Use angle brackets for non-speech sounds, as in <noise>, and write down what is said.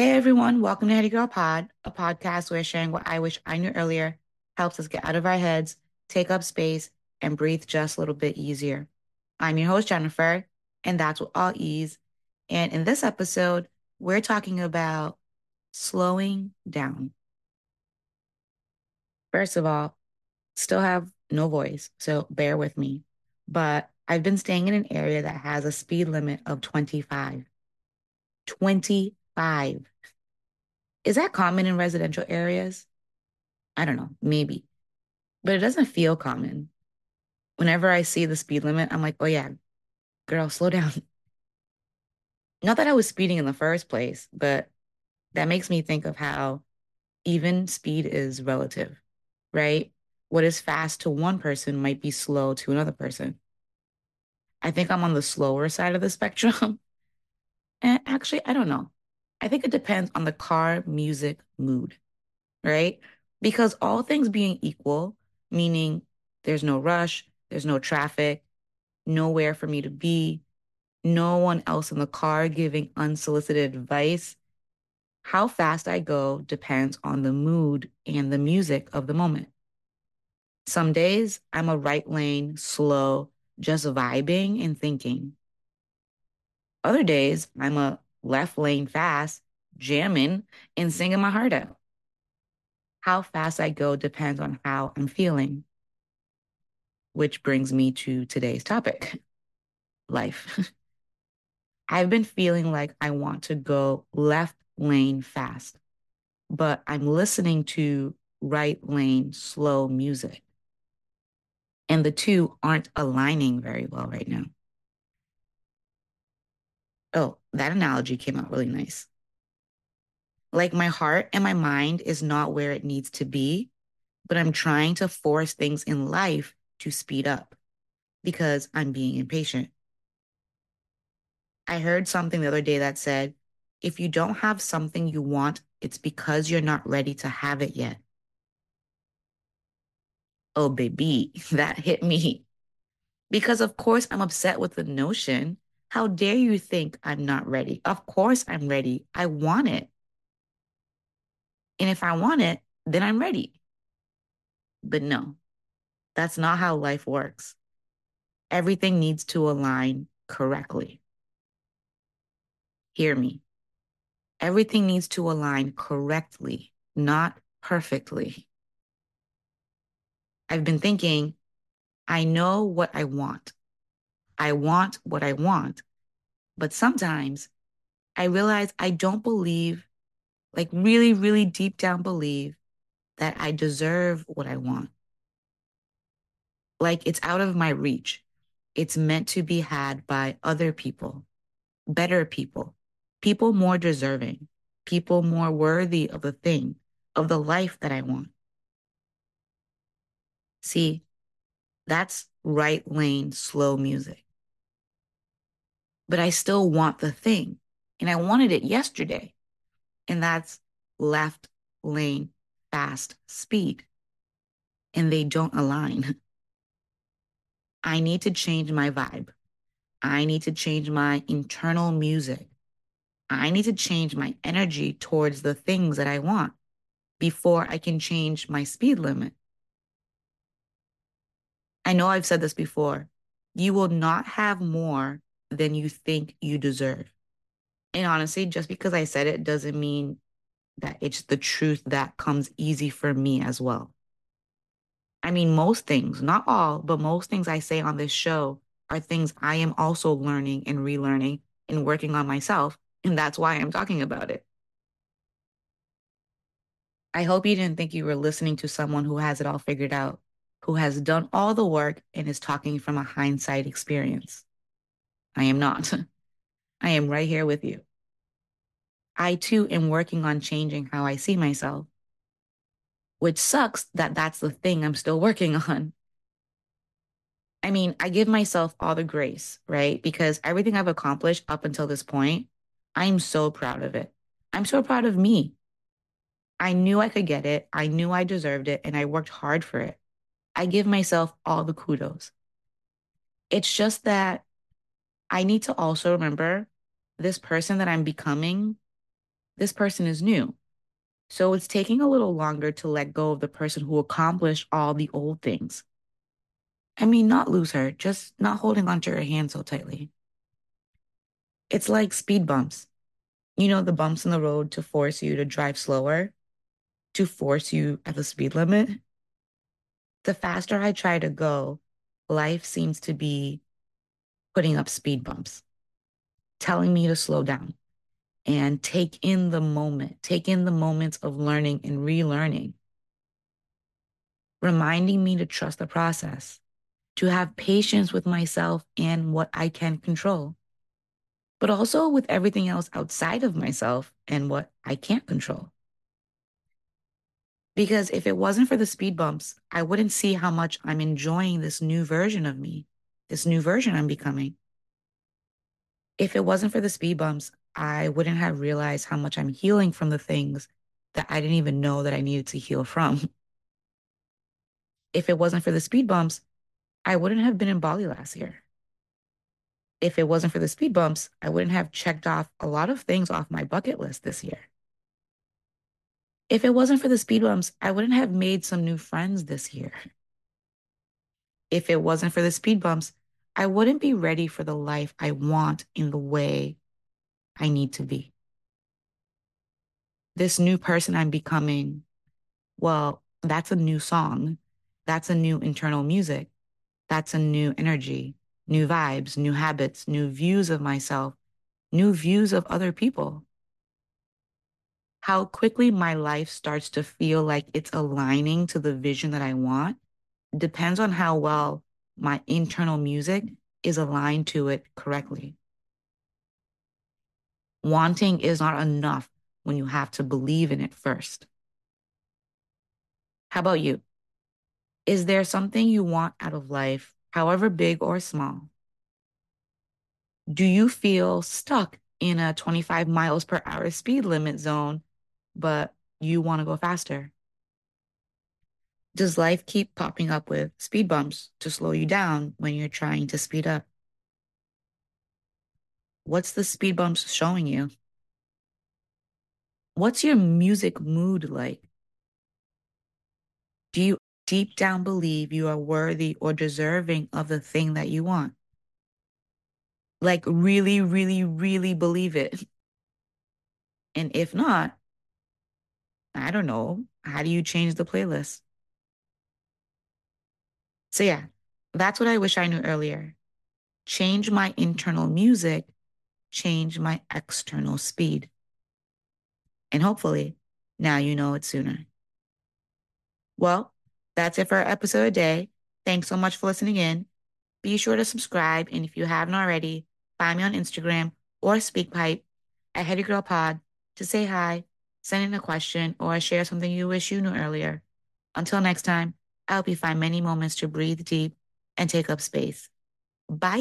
Hey everyone, welcome to Heady Girl Pod, a podcast where sharing what I wish I knew earlier helps us get out of our heads, take up space, and breathe just a little bit easier. I'm your host, Jennifer, and that's with all ease. And in this episode, we're talking about slowing down. First of all, still have no voice, so bear with me. But I've been staying in an area that has a speed limit of 25. 25. Is that common in residential areas? I don't know, maybe. But it doesn't feel common. Whenever I see the speed limit, I'm like, oh yeah, girl, slow down. <laughs> Not that I was speeding in the first place, but that makes me think of how even speed is relative, right? What is fast to one person might be slow to another person. I think I'm on the slower side of the <laughs> spectrum. and actually, I don't know. I think it depends on the car music mood, right? Because all things being equal, meaning there's no rush, there's no traffic, nowhere for me to be, no one else in the car giving unsolicited advice. How fast I go depends on the mood and the music of the moment. Some days I'm a right lane, slow, just vibing and thinking. Other days I'm a left lane fast, jamming and singing my heart out. How fast I go depends on how I'm feeling. Which brings me to today's topic <laughs> life. <laughs> I've been feeling like I want to go left lane fast, but I'm listening to right lane slow music. And the two aren't aligning very well right now. Oh, that analogy came out really nice. Like my heart and my mind is not where it needs to be, but I'm trying to force things in life to speed up because I'm being impatient. I heard something the other day that said, if you don't have something you want, it's because you're not ready to have it yet. Oh, baby, <laughs> that hit me. Because, of course, I'm upset with the notion how dare you think I'm not ready? Of course I'm ready. I want it. And if I want it, then I'm ready. But no, that's not how life works. Everything needs to align correctly. Hear me. Everything needs to align correctly, not perfectly. I've been thinking, I know what I want. I want what I want. But sometimes I realize I don't believe, like really, really deep down believe that I deserve what I want. Like it's out of my reach. It's meant to be had by other people, better people, people more deserving, people more worthy of the thing, of the life that I want. See, that's right lane slow music but I still want the thing. And I wanted it yesterday. And that's left lane fast speed. And they don't align. <laughs> I need to change my vibe. I need to change my internal music. I need to change my energy towards the things that I want before I can change my speed limit. I know I've said this before. You will not have more than you think you deserve. And honestly, just because I said it doesn't mean that it's the truth that comes easy for me as well. I mean, most things, not all, but most things I say on this show are things I am also learning and relearning and working on myself. And that's why I'm talking about it. I hope you didn't think you were listening to someone who has it all figured out, who has done all the work and is talking from a hindsight experience. I am not. <laughs> I am right here with you. I too am working on changing how I see myself, which sucks that that's the thing I'm still <laughs> working on. I mean, I give myself all the grace, right? Because everything I've accomplished up until this point, I'm so proud of it. I'm so proud of me. I knew I could get it. I knew I deserved it, and I worked hard for it. I give myself all the kudos. It's just that I need to also remember this person that I'm becoming, this person is new. So it's taking a little longer to let go of the person who accomplished all the old things. I mean, not lose her, just not holding onto her hand so tightly. It's like speed bumps. You know, the bumps in the road to force you to drive slower, to force you at the speed limit. The faster I try to go, life seems to be putting up speed bumps, telling me to slow down and take in the moment, take in the moments of learning and relearning, reminding me to trust the process, to have patience with myself and what I can control, but also with everything else outside of myself and what I can't control. Because if it wasn't for the speed bumps, I wouldn't see how much I'm enjoying this new version of me, this new version I'm becoming. If it wasn't for the speed bumps, I wouldn't have realized how much I'm healing from the things that I didn't even know that I needed to heal from. If it wasn't for the speed bumps, I wouldn't have been in Bali last year. If it wasn't for the speed bumps, I wouldn't have checked off a lot of things off my bucket list this year. If it wasn't for the speed bumps, I wouldn't have made some new friends this year. If it wasn't for the speed bumps, I wouldn't be ready for the life I want in the way I need to be. This new person I'm becoming, well, that's a new song. That's a new internal music. That's a new energy, new vibes, new habits, new views of myself, new views of other people. How quickly my life starts to feel like it's aligning to the vision that I want depends on how well my internal music is aligned to it correctly. Wanting is not enough when you have to believe in it first. How about you? Is there something you want out of life, however big or small? Do you feel stuck in a 25 miles per hour speed limit zone, but you want to go faster? Does life keep popping up with speed bumps to slow you down when you're trying to speed up? What's the speed bumps showing you? What's your music mood like? Do you deep down believe you are worthy or deserving of the thing that you want? Like, really, really, really believe it. And if not, I don't know. How do you change the playlist? So, yeah, that's what I wish I knew earlier. Change my internal music, change my external speed. And hopefully, now you know it sooner. Well, that's it for our episode today. Thanks so much for listening in. Be sure to subscribe. And if you haven't already, find me on Instagram or SpeakPipe at Heady Girl Pod to say hi, send in a question, or share something you wish you knew earlier. Until next time, You find many moments to breathe deep and take up space. Bye.